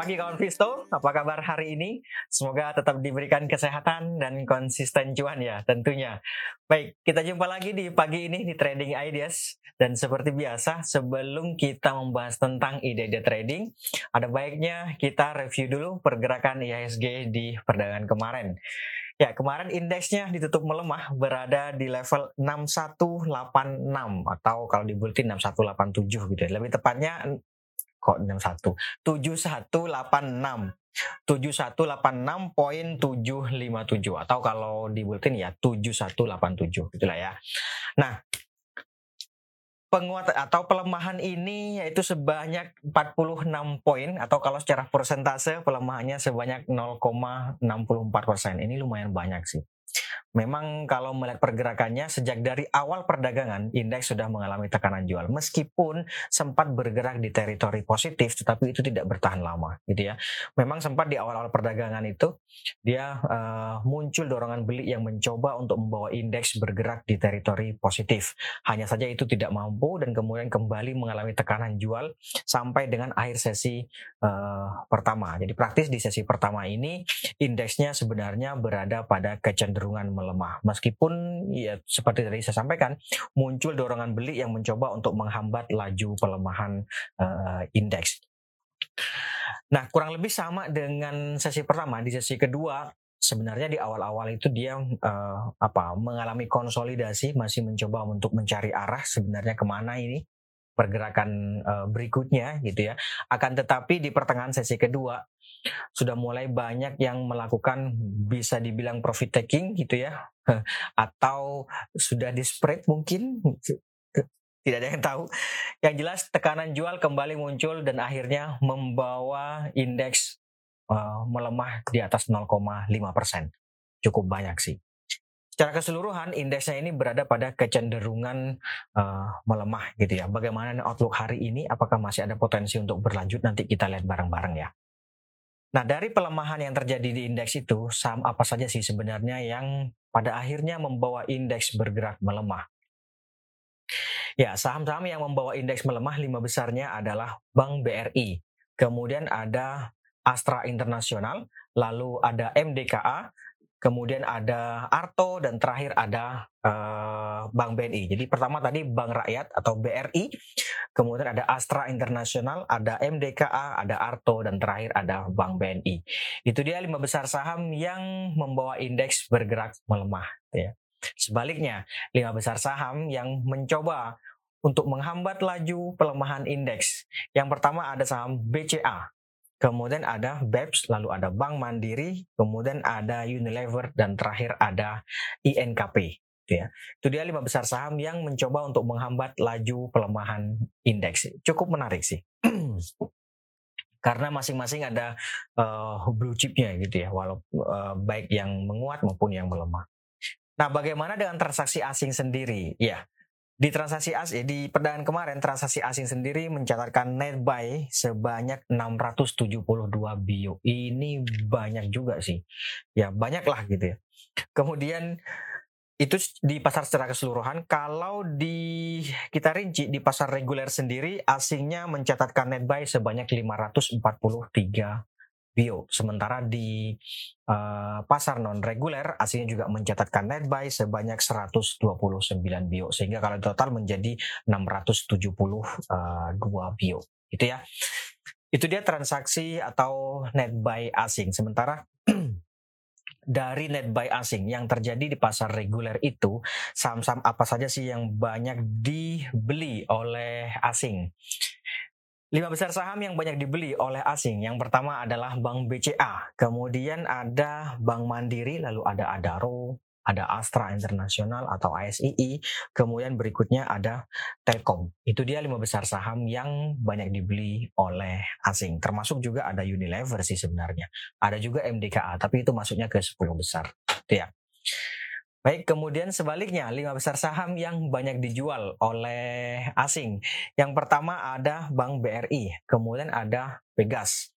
pagi kawan Visto, apa kabar hari ini? Semoga tetap diberikan kesehatan dan konsisten cuan ya tentunya. Baik, kita jumpa lagi di pagi ini di Trading Ideas. Dan seperti biasa, sebelum kita membahas tentang ide-ide trading, ada baiknya kita review dulu pergerakan IHSG di perdagangan kemarin. Ya, kemarin indeksnya ditutup melemah berada di level 6186 atau kalau di bulletin 6187 gitu ya. Lebih tepatnya kok 61 7186 7186.757 atau kalau di bulletin ya 7187 gitulah ya. Nah, penguat atau pelemahan ini yaitu sebanyak 46 poin atau kalau secara persentase pelemahannya sebanyak 0,64 persen. Ini lumayan banyak sih. Memang kalau melihat pergerakannya sejak dari awal perdagangan indeks sudah mengalami tekanan jual meskipun sempat bergerak di teritori positif tetapi itu tidak bertahan lama gitu ya. Memang sempat di awal-awal perdagangan itu dia uh, muncul dorongan beli yang mencoba untuk membawa indeks bergerak di teritori positif. Hanya saja itu tidak mampu dan kemudian kembali mengalami tekanan jual sampai dengan akhir sesi uh, pertama. Jadi praktis di sesi pertama ini indeksnya sebenarnya berada pada kecenderungan melemah. Meskipun ya seperti tadi saya sampaikan muncul dorongan beli yang mencoba untuk menghambat laju pelemahan uh, indeks. Nah, kurang lebih sama dengan sesi pertama. Di sesi kedua sebenarnya di awal-awal itu dia uh, apa mengalami konsolidasi, masih mencoba untuk mencari arah sebenarnya ke mana ini pergerakan uh, berikutnya gitu ya. Akan tetapi di pertengahan sesi kedua sudah mulai banyak yang melakukan bisa dibilang profit taking gitu ya atau sudah di spread mungkin tidak ada yang tahu. Yang jelas tekanan jual kembali muncul dan akhirnya membawa indeks uh, melemah di atas 0,5 persen. Cukup banyak sih. Secara keseluruhan indeksnya ini berada pada kecenderungan uh, melemah gitu ya. Bagaimana outlook hari ini? Apakah masih ada potensi untuk berlanjut? Nanti kita lihat bareng-bareng ya. Nah, dari pelemahan yang terjadi di indeks itu, saham apa saja sih sebenarnya yang pada akhirnya membawa indeks bergerak melemah? Ya, saham-saham yang membawa indeks melemah lima besarnya adalah Bank BRI, kemudian ada Astra Internasional, lalu ada MDKA, kemudian ada Arto dan terakhir ada uh, Bank BNI. Jadi pertama tadi Bank Rakyat atau BRI, kemudian ada Astra Internasional, ada MDKA, ada Arto dan terakhir ada Bank BNI. Itu dia lima besar saham yang membawa indeks bergerak melemah. Ya. Sebaliknya, lima besar saham yang mencoba untuk menghambat laju pelemahan indeks. Yang pertama ada saham BCA kemudian ada BEPS, lalu ada Bank Mandiri, kemudian ada Unilever, dan terakhir ada INKP. Gitu ya. Itu dia lima besar saham yang mencoba untuk menghambat laju pelemahan indeks. Cukup menarik sih. Karena masing-masing ada uh, blue chipnya gitu ya, walaupun uh, baik yang menguat maupun yang melemah. Nah, bagaimana dengan transaksi asing sendiri? Ya, di transaksi asing di perdagangan kemarin transaksi asing sendiri mencatatkan net buy sebanyak 672 bio. Ini banyak juga sih. Ya, banyak lah gitu ya. Kemudian itu di pasar secara keseluruhan kalau di kita rinci di pasar reguler sendiri asingnya mencatatkan net buy sebanyak 543 bio. Sementara di uh, pasar non reguler aslinya juga mencatatkan net buy sebanyak 129 bio sehingga kalau total menjadi 672 uh, bio. Itu ya. Itu dia transaksi atau net buy asing. Sementara dari net buy asing yang terjadi di pasar reguler itu saham-saham apa saja sih yang banyak dibeli oleh asing? Lima besar saham yang banyak dibeli oleh asing. Yang pertama adalah Bank BCA, kemudian ada Bank Mandiri, lalu ada Adaro, ada Astra Internasional atau ASII, kemudian berikutnya ada Telkom. Itu dia lima besar saham yang banyak dibeli oleh asing. Termasuk juga ada Unilever sih sebenarnya. Ada juga MDKA, tapi itu masuknya ke 10 besar. Itu ya. Baik, kemudian sebaliknya lima besar saham yang banyak dijual oleh asing. Yang pertama ada Bank BRI, kemudian ada Pegas.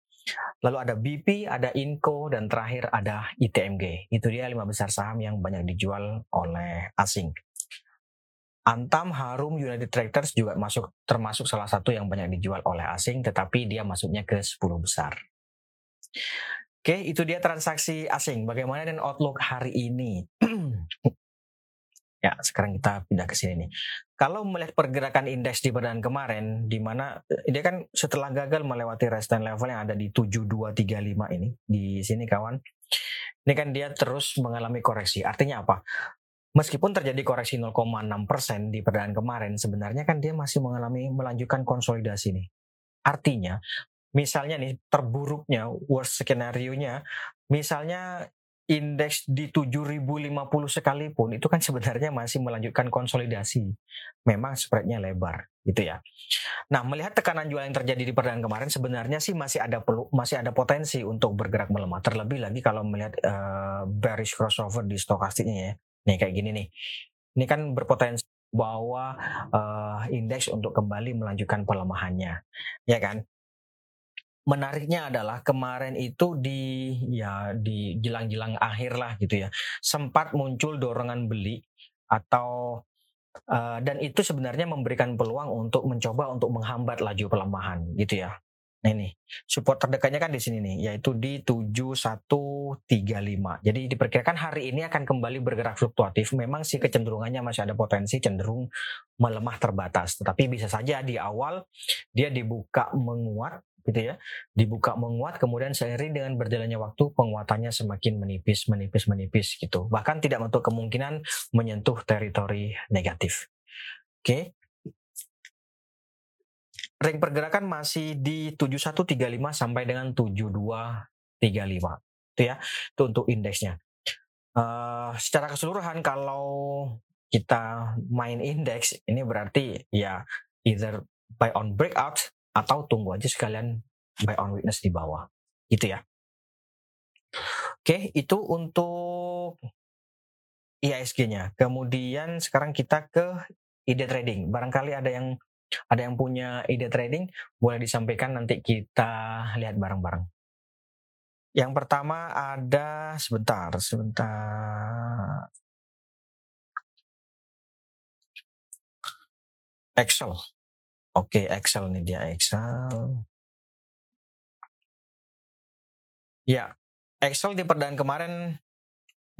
Lalu ada BP, ada Inco, dan terakhir ada ITMG. Itu dia lima besar saham yang banyak dijual oleh asing. Antam, Harum, United Tractors juga masuk termasuk salah satu yang banyak dijual oleh asing, tetapi dia masuknya ke 10 besar. Oke, itu dia transaksi asing. Bagaimana dengan outlook hari ini? Ya, sekarang kita pindah ke sini nih. Kalau melihat pergerakan indeks di perdaan kemarin, di mana eh, dia kan setelah gagal melewati resistance level yang ada di 7235 ini, di sini kawan, ini kan dia terus mengalami koreksi. Artinya apa? Meskipun terjadi koreksi 0,6% di perdaan kemarin, sebenarnya kan dia masih mengalami melanjutkan konsolidasi nih. Artinya misalnya nih terburuknya worst skenario-nya misalnya indeks di 7050 sekalipun itu kan sebenarnya masih melanjutkan konsolidasi. Memang spreadnya lebar gitu ya. Nah, melihat tekanan jual yang terjadi di perdaan kemarin sebenarnya sih masih ada perlu masih ada potensi untuk bergerak melemah. Terlebih lagi kalau melihat uh, bearish crossover di stokastiknya ya. Nih kayak gini nih. Ini kan berpotensi bahwa uh, indeks untuk kembali melanjutkan pelemahannya. Ya kan? Menariknya adalah kemarin itu di ya di jelang-jelang akhir lah gitu ya sempat muncul dorongan beli atau uh, dan itu sebenarnya memberikan peluang untuk mencoba untuk menghambat laju pelemahan gitu ya. Nah ini support terdekatnya kan di sini nih yaitu di 7135. Jadi diperkirakan hari ini akan kembali bergerak fluktuatif. Memang sih kecenderungannya masih ada potensi cenderung melemah terbatas. Tetapi bisa saja di awal dia dibuka menguat gitu ya. Dibuka menguat kemudian seiring dengan berjalannya waktu penguatannya semakin menipis menipis menipis gitu. Bahkan tidak untuk kemungkinan menyentuh teritori negatif. Oke. Okay. ring pergerakan masih di 7135 sampai dengan 7235 itu ya itu untuk indeksnya. Uh, secara keseluruhan kalau kita main indeks ini berarti ya either buy on breakout atau tunggu aja sekalian buy on witness di bawah. Gitu ya. Oke itu untuk IISG-nya kemudian sekarang kita ke ide trading. Barangkali ada yang ada yang punya ide trading boleh disampaikan nanti kita lihat bareng-bareng. Yang pertama ada sebentar sebentar. Excel Oke, Excel nih dia Excel. Ya, Excel di perdaan kemarin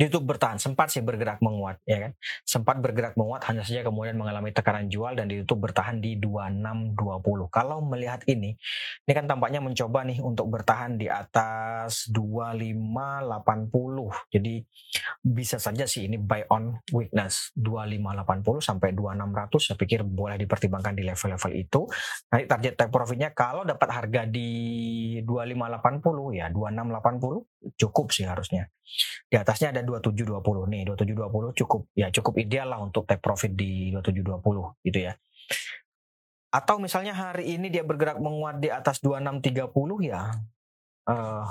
YouTube bertahan, sempat sih bergerak menguat, ya kan? Sempat bergerak menguat, hanya saja kemudian mengalami tekanan jual dan di YouTube bertahan di 2620. Kalau melihat ini, ini kan tampaknya mencoba nih untuk bertahan di atas 2580. Jadi bisa saja sih ini buy on weakness 2580 sampai 2600. Saya pikir boleh dipertimbangkan di level-level itu. Nanti target take profitnya kalau dapat harga di 2580 ya 2680 cukup sih harusnya. Di atasnya ada 2720 nih 2720 cukup ya cukup ideal lah untuk take profit di 2720 gitu ya. Atau misalnya hari ini dia bergerak menguat di atas 2630 ya uh,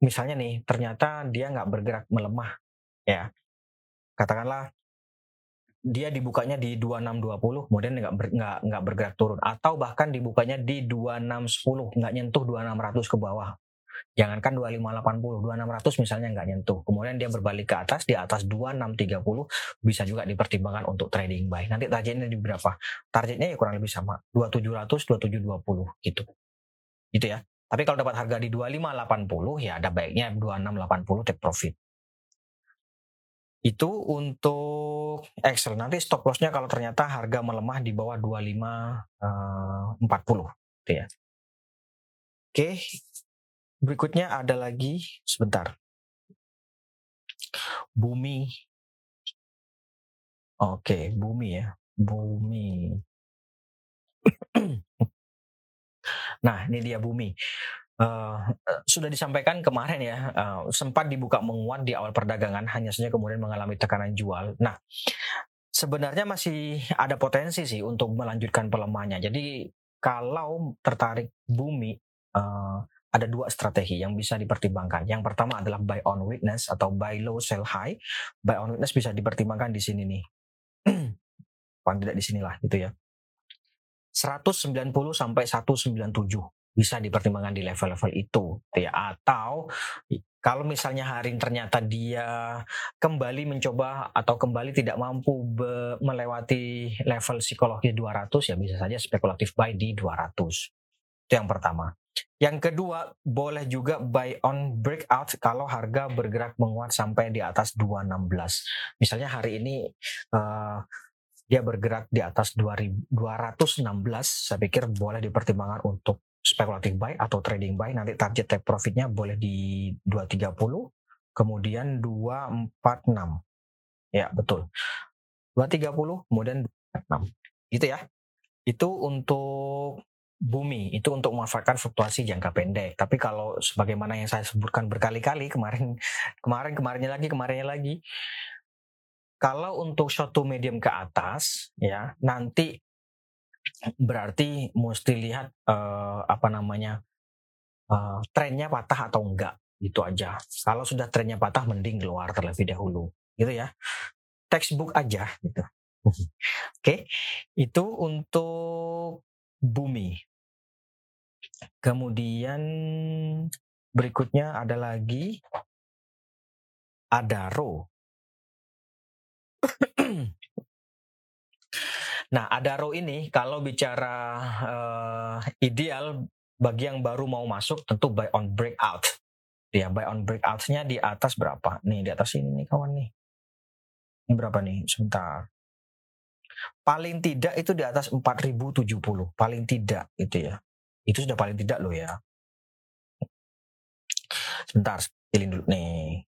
misalnya nih ternyata dia nggak bergerak melemah ya. Katakanlah dia dibukanya di 2620 kemudian nggak ber, nggak nggak bergerak turun. Atau bahkan dibukanya di 2610 nggak nyentuh 2600 ke bawah Jangankan 2580, 2600 misalnya nggak nyentuh. Kemudian dia berbalik ke atas, di atas 2630 bisa juga dipertimbangkan untuk trading buy. Nanti targetnya di berapa? Targetnya ya kurang lebih sama, 2700, 2720 gitu. Gitu ya. Tapi kalau dapat harga di 2580 ya ada baiknya 2680 take profit. Itu untuk Excel. Nanti stop lossnya kalau ternyata harga melemah di bawah 2540 uh, gitu ya. Oke, Berikutnya ada lagi sebentar. Bumi. Oke, bumi ya. Bumi. nah, ini dia bumi. Uh, sudah disampaikan kemarin ya, uh, sempat dibuka menguat di awal perdagangan, hanya saja kemudian mengalami tekanan jual. Nah, sebenarnya masih ada potensi sih untuk melanjutkan pelemahannya. Jadi kalau tertarik bumi, uh, ada dua strategi yang bisa dipertimbangkan. Yang pertama adalah buy on weakness atau buy low sell high. Buy on weakness bisa dipertimbangkan di sini nih. Paling tidak di sinilah gitu ya. 190 sampai 197 bisa dipertimbangkan di level-level itu gitu ya. Atau kalau misalnya hari ini ternyata dia kembali mencoba atau kembali tidak mampu melewati level psikologi 200 ya bisa saja spekulatif buy di 200 Itu yang pertama. Yang kedua, boleh juga buy on breakout kalau harga bergerak menguat sampai di atas 216. Misalnya hari ini uh, dia bergerak di atas 216, saya pikir boleh dipertimbangkan untuk spekulatif buy atau trading buy. Nanti target take profitnya boleh di 230, kemudian 246. Ya, betul. 230, kemudian 246. Gitu ya. Itu untuk bumi itu untuk memanfaatkan fluktuasi jangka pendek. Tapi kalau sebagaimana yang saya sebutkan berkali-kali kemarin, kemarin kemarinnya lagi kemarinnya lagi, kalau untuk to medium ke atas, ya nanti berarti mesti lihat uh, apa namanya uh, trennya patah atau enggak itu aja. Kalau sudah trennya patah, mending keluar terlebih dahulu, gitu ya. Textbook aja gitu. Oke, okay. itu untuk bumi. Kemudian berikutnya ada lagi Adaro. nah, Adaro ini kalau bicara uh, ideal bagi yang baru mau masuk tentu buy on breakout. Ya, buy on breakoutnya di atas berapa? Nih, di atas ini nih kawan nih. Ini berapa nih? Sebentar. Paling tidak itu di atas 4070, paling tidak itu ya. Itu sudah paling tidak loh ya. Sebentar, pilih dulu nih.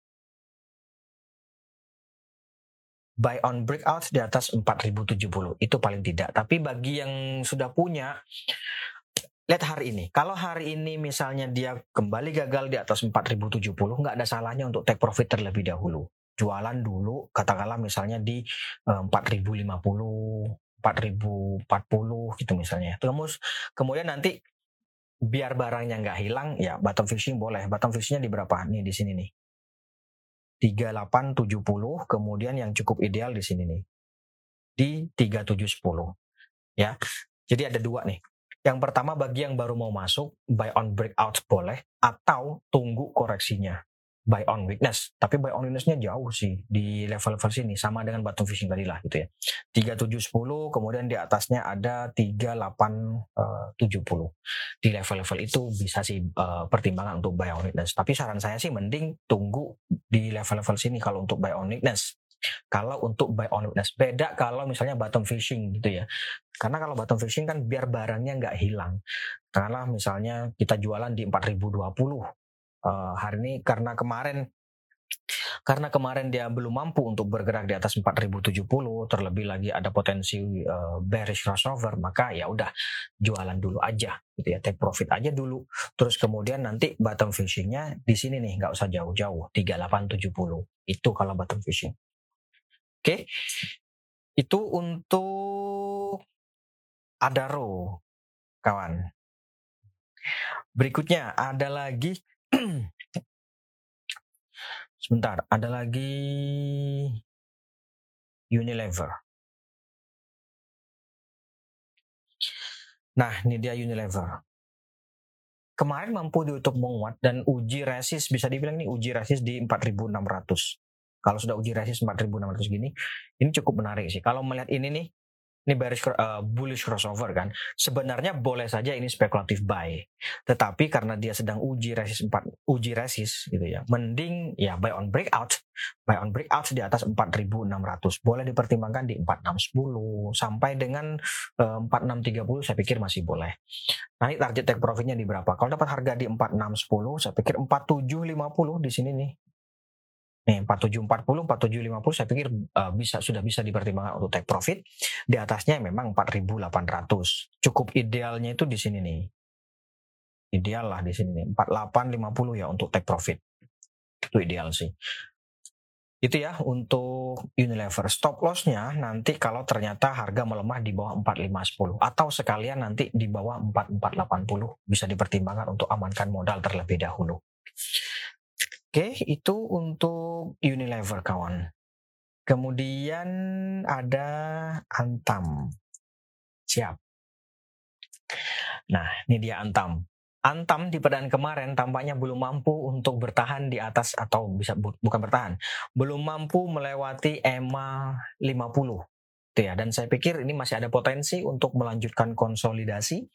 Buy on breakout di atas 4070 itu paling tidak. Tapi bagi yang sudah punya, lihat hari ini. Kalau hari ini misalnya dia kembali gagal di atas 4070, nggak ada salahnya untuk take profit terlebih dahulu. Jualan dulu, katakanlah misalnya di 4050, eh, 4040 gitu misalnya. Terus kemudian nanti biar barangnya nggak hilang ya bottom fishing boleh. Bottom fishingnya di berapa? Nih di sini nih. 3870 kemudian yang cukup ideal di sini nih. Di 3710 ya. Jadi ada dua nih. Yang pertama bagi yang baru mau masuk buy on breakout boleh atau tunggu koreksinya buy on weakness. Tapi buy on weaknessnya jauh sih di level-level sini sama dengan bottom fishing tadi lah gitu ya. 3710 kemudian di atasnya ada 3870. Uh, di level-level itu bisa sih uh, pertimbangan untuk buy on weakness. Tapi saran saya sih mending tunggu di level-level sini kalau untuk buy on weakness. Kalau untuk buy on weakness beda kalau misalnya bottom fishing gitu ya. Karena kalau bottom fishing kan biar barangnya nggak hilang. Karena misalnya kita jualan di 4020 uh, hari ini karena kemarin karena kemarin dia belum mampu untuk bergerak di atas 4070 terlebih lagi ada potensi uh, bearish crossover maka ya udah jualan dulu aja gitu ya take profit aja dulu. Terus kemudian nanti bottom fishingnya di sini nih nggak usah jauh-jauh 3870 itu kalau bottom fishing. Oke? Okay. itu untuk Adaro kawan. Berikutnya ada lagi Sebentar, ada lagi Unilever. Nah, ini dia Unilever. Kemarin mampu di YouTube menguat dan uji resist bisa dibilang ini uji resist di 4600. Kalau sudah uji resist 4600 gini, ini cukup menarik sih. Kalau melihat ini nih, ini bearish uh, bullish crossover kan. Sebenarnya boleh saja ini spekulatif buy. Tetapi karena dia sedang uji resist 4 uji resist gitu ya mending ya buy on breakout. Buy on breakout di atas 4600 boleh dipertimbangkan di 4610 sampai dengan uh, 4630 saya pikir masih boleh. Nanti target take profitnya di berapa? Kalau dapat harga di 4610 saya pikir 4750 di sini nih Nih 4740, 4750 saya pikir uh, bisa sudah bisa dipertimbangkan untuk take profit. Di atasnya memang 4800. Cukup idealnya itu di sini nih. Ideal lah di sini nih. 4850 ya untuk take profit. Itu ideal sih. Itu ya untuk Unilever. Stop lossnya nanti kalau ternyata harga melemah di bawah 4510 atau sekalian nanti di bawah 4480 bisa dipertimbangkan untuk amankan modal terlebih dahulu. Oke, itu untuk Unilever kawan. Kemudian ada Antam. Siap. Nah, ini dia Antam. Antam di perdaan kemarin tampaknya belum mampu untuk bertahan di atas atau bisa bu, bukan bertahan, belum mampu melewati EMA 50 gitu ya. Dan saya pikir ini masih ada potensi untuk melanjutkan konsolidasi.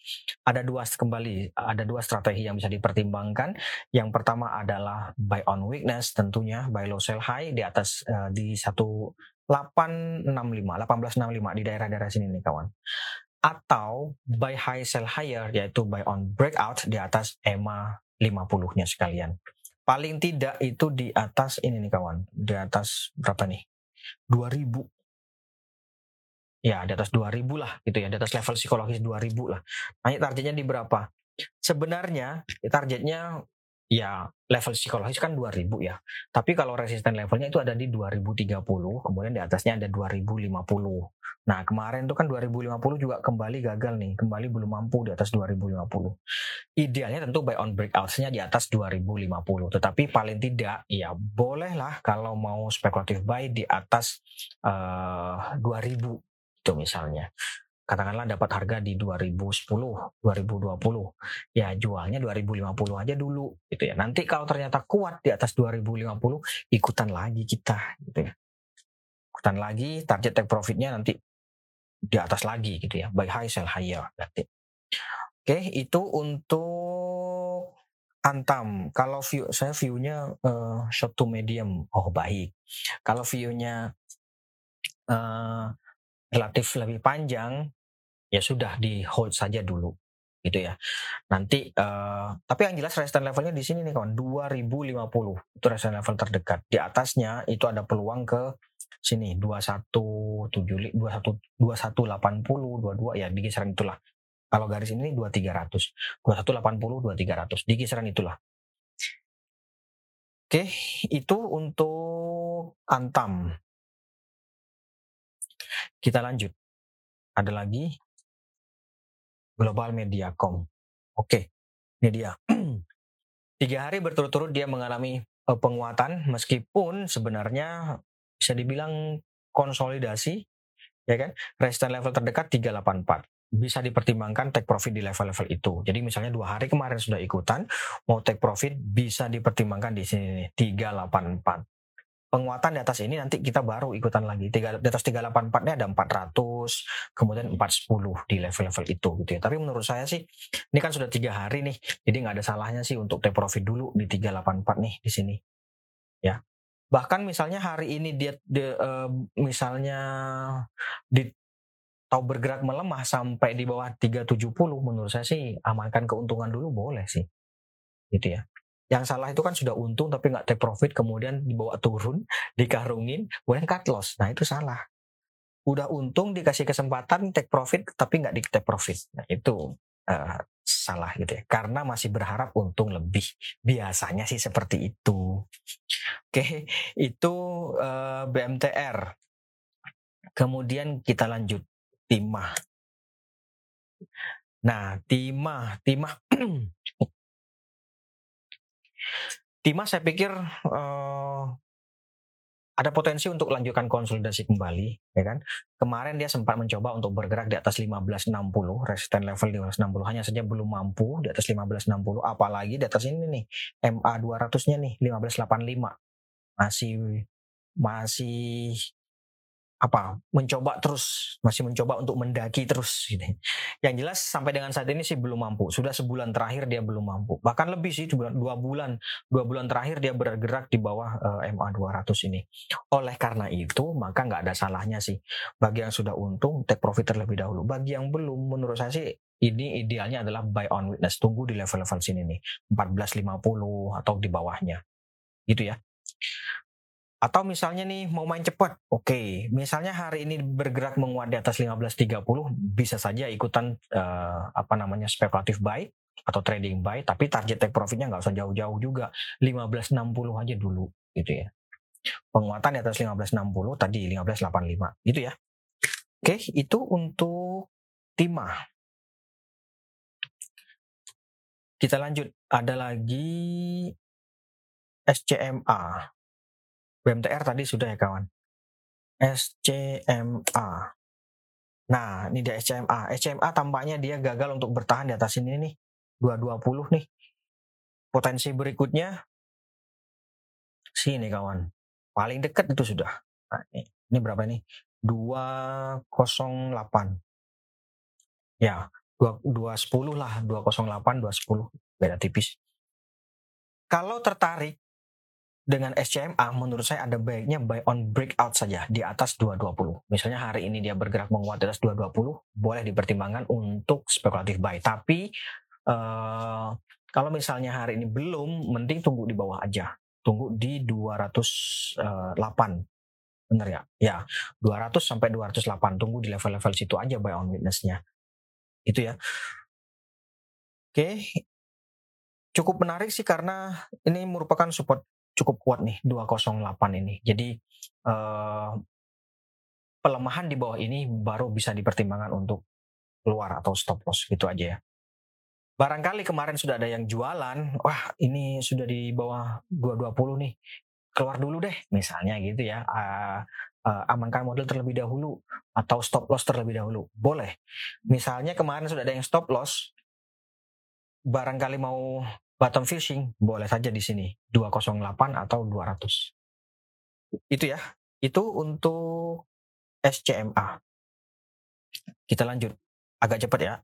Ada dua kembali, ada dua strategi yang bisa dipertimbangkan. Yang pertama adalah buy on weakness, tentunya buy low sell high di atas uh, di 1865, 1865 di daerah-daerah sini nih kawan. Atau buy high sell higher yaitu buy on breakout di atas EMA 50-nya sekalian. Paling tidak itu di atas ini nih kawan, di atas berapa nih? 2000 ya di atas 2000 lah gitu ya di atas level psikologis 2000 lah Nah, targetnya di berapa sebenarnya targetnya ya level psikologis kan 2000 ya. Tapi kalau resisten levelnya itu ada di 2030, kemudian di atasnya ada 2050. Nah, kemarin itu kan 2050 juga kembali gagal nih, kembali belum mampu di atas 2050. Idealnya tentu buy on breakouts-nya di atas 2050, tetapi paling tidak ya bolehlah kalau mau spekulatif buy di atas uh, eh, 2000 itu misalnya katakanlah dapat harga di 2010, 2020, ya jualnya 2050 aja dulu gitu ya. Nanti kalau ternyata kuat di atas 2050, ikutan lagi kita gitu ya. Ikutan lagi target take profitnya nanti di atas lagi gitu ya. Buy high sell higher nanti. Oke, itu untuk Antam. Kalau view saya viewnya uh, short to medium, oh baik. Kalau viewnya uh, relatif lebih panjang, ya sudah di hold saja dulu gitu ya. Nanti uh, tapi yang jelas resistance levelnya di sini nih kawan 2050 itu resistance level terdekat. Di atasnya itu ada peluang ke sini 2170 21 2180 22 ya di kisaran itulah. Kalau garis ini 2300. 2180 2300 di kisaran itulah. Oke, itu untuk Antam. Kita lanjut. Ada lagi Global Mediacom. Oke, ini dia. Tiga hari berturut-turut dia mengalami uh, penguatan meskipun sebenarnya bisa dibilang konsolidasi, ya kan? Resistance level terdekat 384 bisa dipertimbangkan take profit di level-level itu. Jadi misalnya dua hari kemarin sudah ikutan, mau take profit bisa dipertimbangkan di sini 384 penguatan di atas ini nanti kita baru ikutan lagi. Tiga, di atas 384 ini ada 400, kemudian 410 di level-level itu gitu ya. Tapi menurut saya sih ini kan sudah tiga hari nih, jadi nggak ada salahnya sih untuk take profit dulu di 384 nih di sini. Ya. Bahkan misalnya hari ini dia uh, misalnya di tahu bergerak melemah sampai di bawah 370 menurut saya sih amankan keuntungan dulu boleh sih. Gitu ya. Yang salah itu kan sudah untung tapi nggak take profit, kemudian dibawa turun, dikarungin, kemudian cut loss. Nah itu salah. Udah untung dikasih kesempatan take profit tapi nggak di take profit. Nah itu uh, salah gitu ya. Karena masih berharap untung lebih. Biasanya sih seperti itu. Oke, itu uh, eh, BMTR. Kemudian kita lanjut timah. Nah, timah, timah Timah saya pikir uh, ada potensi untuk lanjutkan konsolidasi kembali, ya kan? Kemarin dia sempat mencoba untuk bergerak di atas 1560, resisten level 1560 hanya saja belum mampu di atas 1560, apalagi di atas ini nih MA 200-nya nih 1585. Masih masih apa mencoba terus masih mencoba untuk mendaki terus gitu. Yang jelas sampai dengan saat ini sih belum mampu. Sudah sebulan terakhir dia belum mampu. Bahkan lebih sih dua bulan dua bulan terakhir dia bergerak di bawah uh, MA 200 ini. Oleh karena itu maka nggak ada salahnya sih bagi yang sudah untung take profit terlebih dahulu. Bagi yang belum menurut saya sih ini idealnya adalah buy on witness. Tunggu di level-level sini nih 1450 atau di bawahnya. Gitu ya. Atau misalnya nih mau main cepat, oke. Okay. Misalnya hari ini bergerak menguat di atas 15.30, bisa saja ikutan uh, apa namanya spekulatif buy atau trading buy, tapi target take profitnya nggak usah jauh-jauh juga, 15.60 aja dulu gitu ya. Penguatan di atas 15.60 tadi 15.85 gitu ya. Oke, okay, itu untuk timah. Kita lanjut, ada lagi SCMA. BMTR tadi sudah ya kawan. SCMA. Nah, ini dia SCMA. SCMA tampaknya dia gagal untuk bertahan di atas ini nih. 220 nih. Potensi berikutnya sini kawan. Paling dekat itu sudah. Nah, ini, ini berapa nih? 208. Ya, 210 lah, 208, 210, beda tipis. Kalau tertarik dengan SCMA menurut saya ada baiknya buy on breakout saja di atas 220. Misalnya hari ini dia bergerak menguat di atas 220, boleh dipertimbangkan untuk spekulatif buy. Tapi uh, kalau misalnya hari ini belum, mending tunggu di bawah aja. Tunggu di 208. Bener ya? Ya, 200 sampai 208. Tunggu di level-level situ aja buy on witnessnya. Itu ya. Oke, cukup menarik sih karena ini merupakan support cukup kuat nih 208 ini. Jadi uh, pelemahan di bawah ini baru bisa dipertimbangkan untuk keluar atau stop loss gitu aja ya. Barangkali kemarin sudah ada yang jualan, wah ini sudah di bawah 220 nih, keluar dulu deh misalnya gitu ya. Uh, uh, amankan model terlebih dahulu atau stop loss terlebih dahulu. Boleh. Misalnya kemarin sudah ada yang stop loss, barangkali mau bottom fishing boleh saja di sini 208 atau 200. Itu ya. Itu untuk SCMA. Kita lanjut. Agak cepat ya.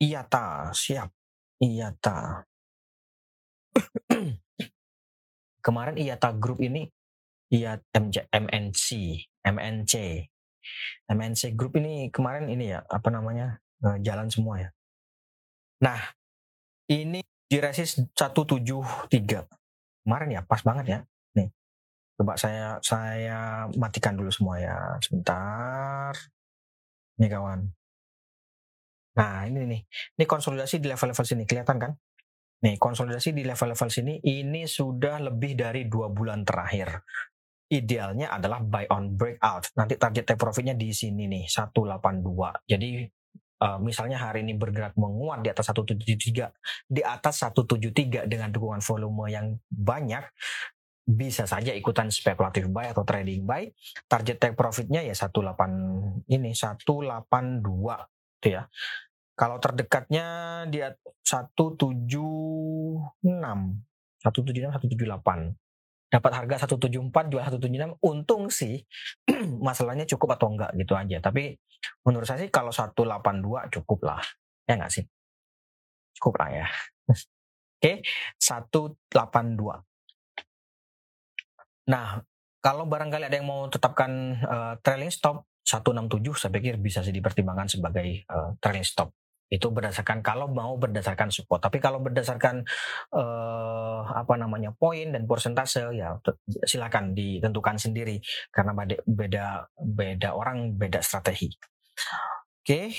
Iyata, siap. Iyata. Kemarin Iyata Group ini Iyat MJ, MNC, MNC. MNC Group ini kemarin ini ya, apa namanya? Eh, jalan semua ya. Nah, ini di resist 173. Kemarin ya, pas banget ya. Nih. Coba saya saya matikan dulu semua ya. Sebentar. Nih kawan. Nah, ini nih. Ini konsolidasi di level-level sini. Kelihatan kan? Nih, konsolidasi di level-level sini ini sudah lebih dari dua bulan terakhir. Idealnya adalah buy on breakout. Nanti target take profitnya di sini nih, 182. Jadi uh, misalnya hari ini bergerak menguat di atas 173 di atas 173 dengan dukungan volume yang banyak bisa saja ikutan spekulatif buy atau trading buy. Target take profitnya ya 18 ini 182 itu ya. Kalau terdekatnya di 176 176 178 dapat harga 174 jual 176 untung sih masalahnya cukup atau enggak gitu aja. Tapi menurut saya sih kalau 182 cukup lah ya enggak sih? Cukup lah ya. Oke 182 nah kalau barangkali ada yang mau tetapkan uh, trailing stop 167 saya pikir bisa sih dipertimbangkan sebagai uh, trailing stop itu berdasarkan kalau mau berdasarkan support. Tapi kalau berdasarkan uh, apa namanya poin dan persentase ya silakan ditentukan sendiri. Karena beda beda orang beda strategi. Oke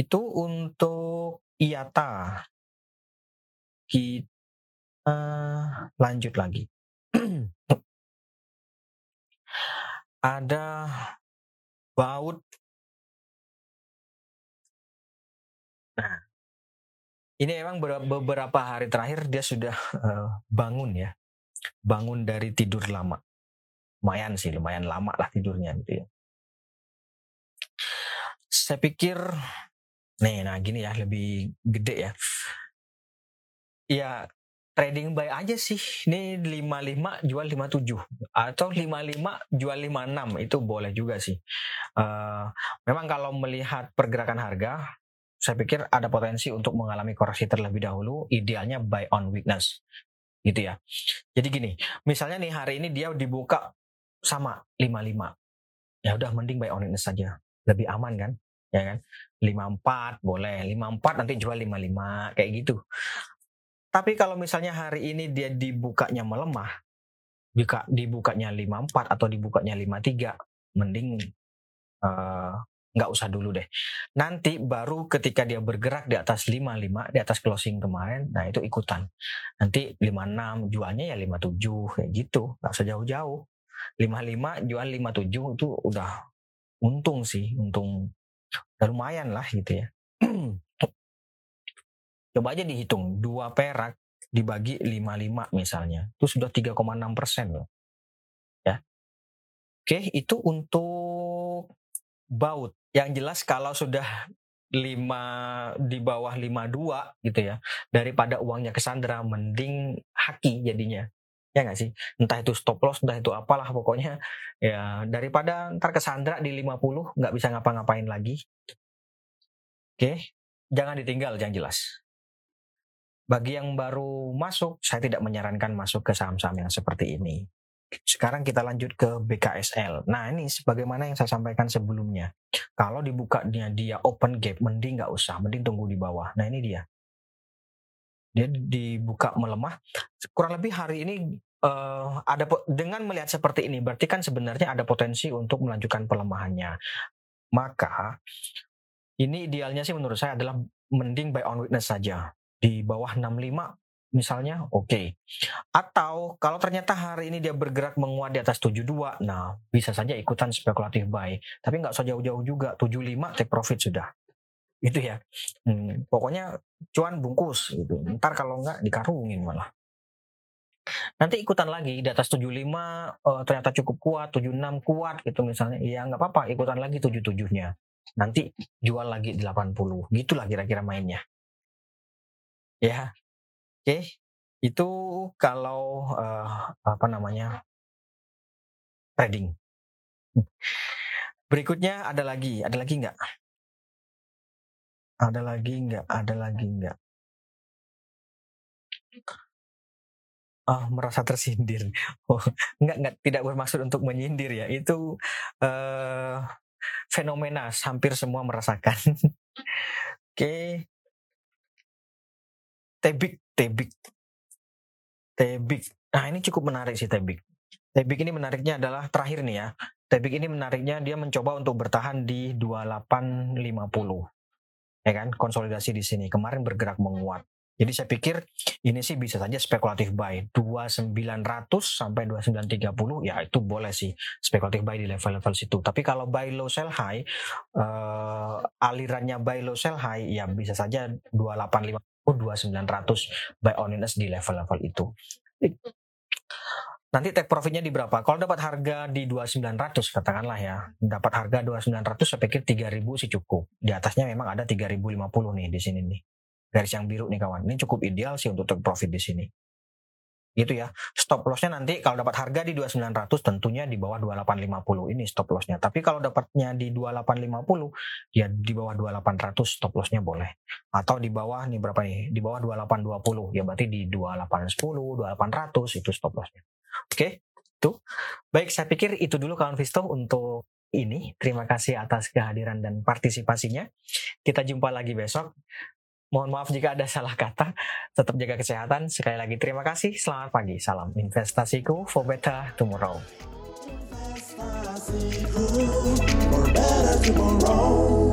itu untuk IATA. Kita lanjut lagi. Ada baut Nah, ini memang beberapa hari terakhir dia sudah uh, bangun ya, bangun dari tidur lama. Lumayan sih, lumayan lama lah tidurnya gitu ya. Saya pikir, nih, nah gini ya, lebih gede ya. Ya trading buy aja sih. Ini 55 jual 57 atau 55 jual 56 itu boleh juga sih. Uh, memang kalau melihat pergerakan harga saya pikir ada potensi untuk mengalami koreksi terlebih dahulu, idealnya buy on weakness. Gitu ya. Jadi gini, misalnya nih hari ini dia dibuka sama 55. Ya udah mending buy on weakness saja. Lebih aman kan? Ya kan? 54 boleh, 54 nanti jual 55 kayak gitu. Tapi kalau misalnya hari ini dia dibukanya melemah, buka dibukanya 54 atau dibukanya 53, mending uh, nggak usah dulu deh. Nanti baru ketika dia bergerak di atas 55, di atas closing kemarin, nah itu ikutan. Nanti 56 jualnya ya 57 kayak gitu, nggak usah jauh-jauh. 55 jual 57 itu udah untung sih, untung udah lumayan lah gitu ya. Coba aja dihitung, dua perak dibagi 55 misalnya, itu sudah 3,6 persen loh. Ya. Oke, itu untuk baut. Yang jelas kalau sudah lima di bawah lima dua gitu ya daripada uangnya ke Sandra mending haki jadinya. Ya nggak sih? Entah itu stop loss entah itu apalah pokoknya. Ya daripada ntar kesandra di 50 nggak bisa ngapa-ngapain lagi. Oke? Jangan ditinggal yang jelas. Bagi yang baru masuk saya tidak menyarankan masuk ke saham-saham yang seperti ini sekarang kita lanjut ke BKSL. Nah ini sebagaimana yang saya sampaikan sebelumnya. Kalau dibukanya dia open gap, mending nggak usah, mending tunggu di bawah. Nah ini dia. Dia dibuka melemah. Kurang lebih hari ini uh, ada dengan melihat seperti ini berarti kan sebenarnya ada potensi untuk melanjutkan pelemahannya. Maka ini idealnya sih menurut saya adalah mending buy on witness saja di bawah 65 misalnya oke. Okay. Atau kalau ternyata hari ini dia bergerak menguat di atas 72, nah bisa saja ikutan spekulatif buy. Tapi nggak usah jauh-jauh juga, 75 take profit sudah. Itu ya. Hmm, pokoknya cuan bungkus gitu. Ntar kalau nggak dikarungin malah. Nanti ikutan lagi di atas 75 uh, ternyata cukup kuat, 76 kuat gitu misalnya. Ya nggak apa-apa, ikutan lagi 77-nya. Nanti jual lagi di 80. Gitulah kira-kira mainnya. Ya. Oke. Okay. Itu kalau uh, apa namanya? trading. Berikutnya ada lagi, ada lagi nggak? Ada lagi nggak? Ada lagi nggak? Oh, merasa tersindir. Oh, enggak, enggak, tidak bermaksud untuk menyindir ya. Itu uh, fenomena hampir semua merasakan. Oke. okay. Tebik, tebik. Tebik. Nah, ini cukup menarik sih tebik. Tebik ini menariknya adalah terakhir nih ya. Tebik ini menariknya dia mencoba untuk bertahan di 2850. Ya kan? Konsolidasi di sini. Kemarin bergerak menguat. Jadi saya pikir ini sih bisa saja spekulatif buy 2900 sampai 2930 ya itu boleh sih spekulatif buy di level-level situ. Tapi kalau buy low sell high uh, alirannya buy low sell high ya bisa saja 285 2900 buy on di level-level itu. Nanti take profitnya di berapa? Kalau dapat harga di 2900 katakanlah ya, dapat harga 2900 saya pikir 3000 sih cukup. Di atasnya memang ada 3050 nih di sini nih garis yang biru nih kawan. Ini cukup ideal sih untuk take profit di sini. Gitu ya. Stop lossnya nanti kalau dapat harga di 2900 tentunya di bawah 2850 ini stop lossnya. Tapi kalau dapatnya di 2850 ya di bawah 2800 stop lossnya boleh. Atau di bawah nih berapa nih? Di bawah 2820 ya berarti di 2810, 2800 itu stop lossnya. Oke, itu. Baik, saya pikir itu dulu kawan Visto untuk ini. Terima kasih atas kehadiran dan partisipasinya. Kita jumpa lagi besok. Mohon maaf jika ada salah kata. Tetap jaga kesehatan. Sekali lagi terima kasih. Selamat pagi. Salam investasiku for better tomorrow. Investasiku for better tomorrow.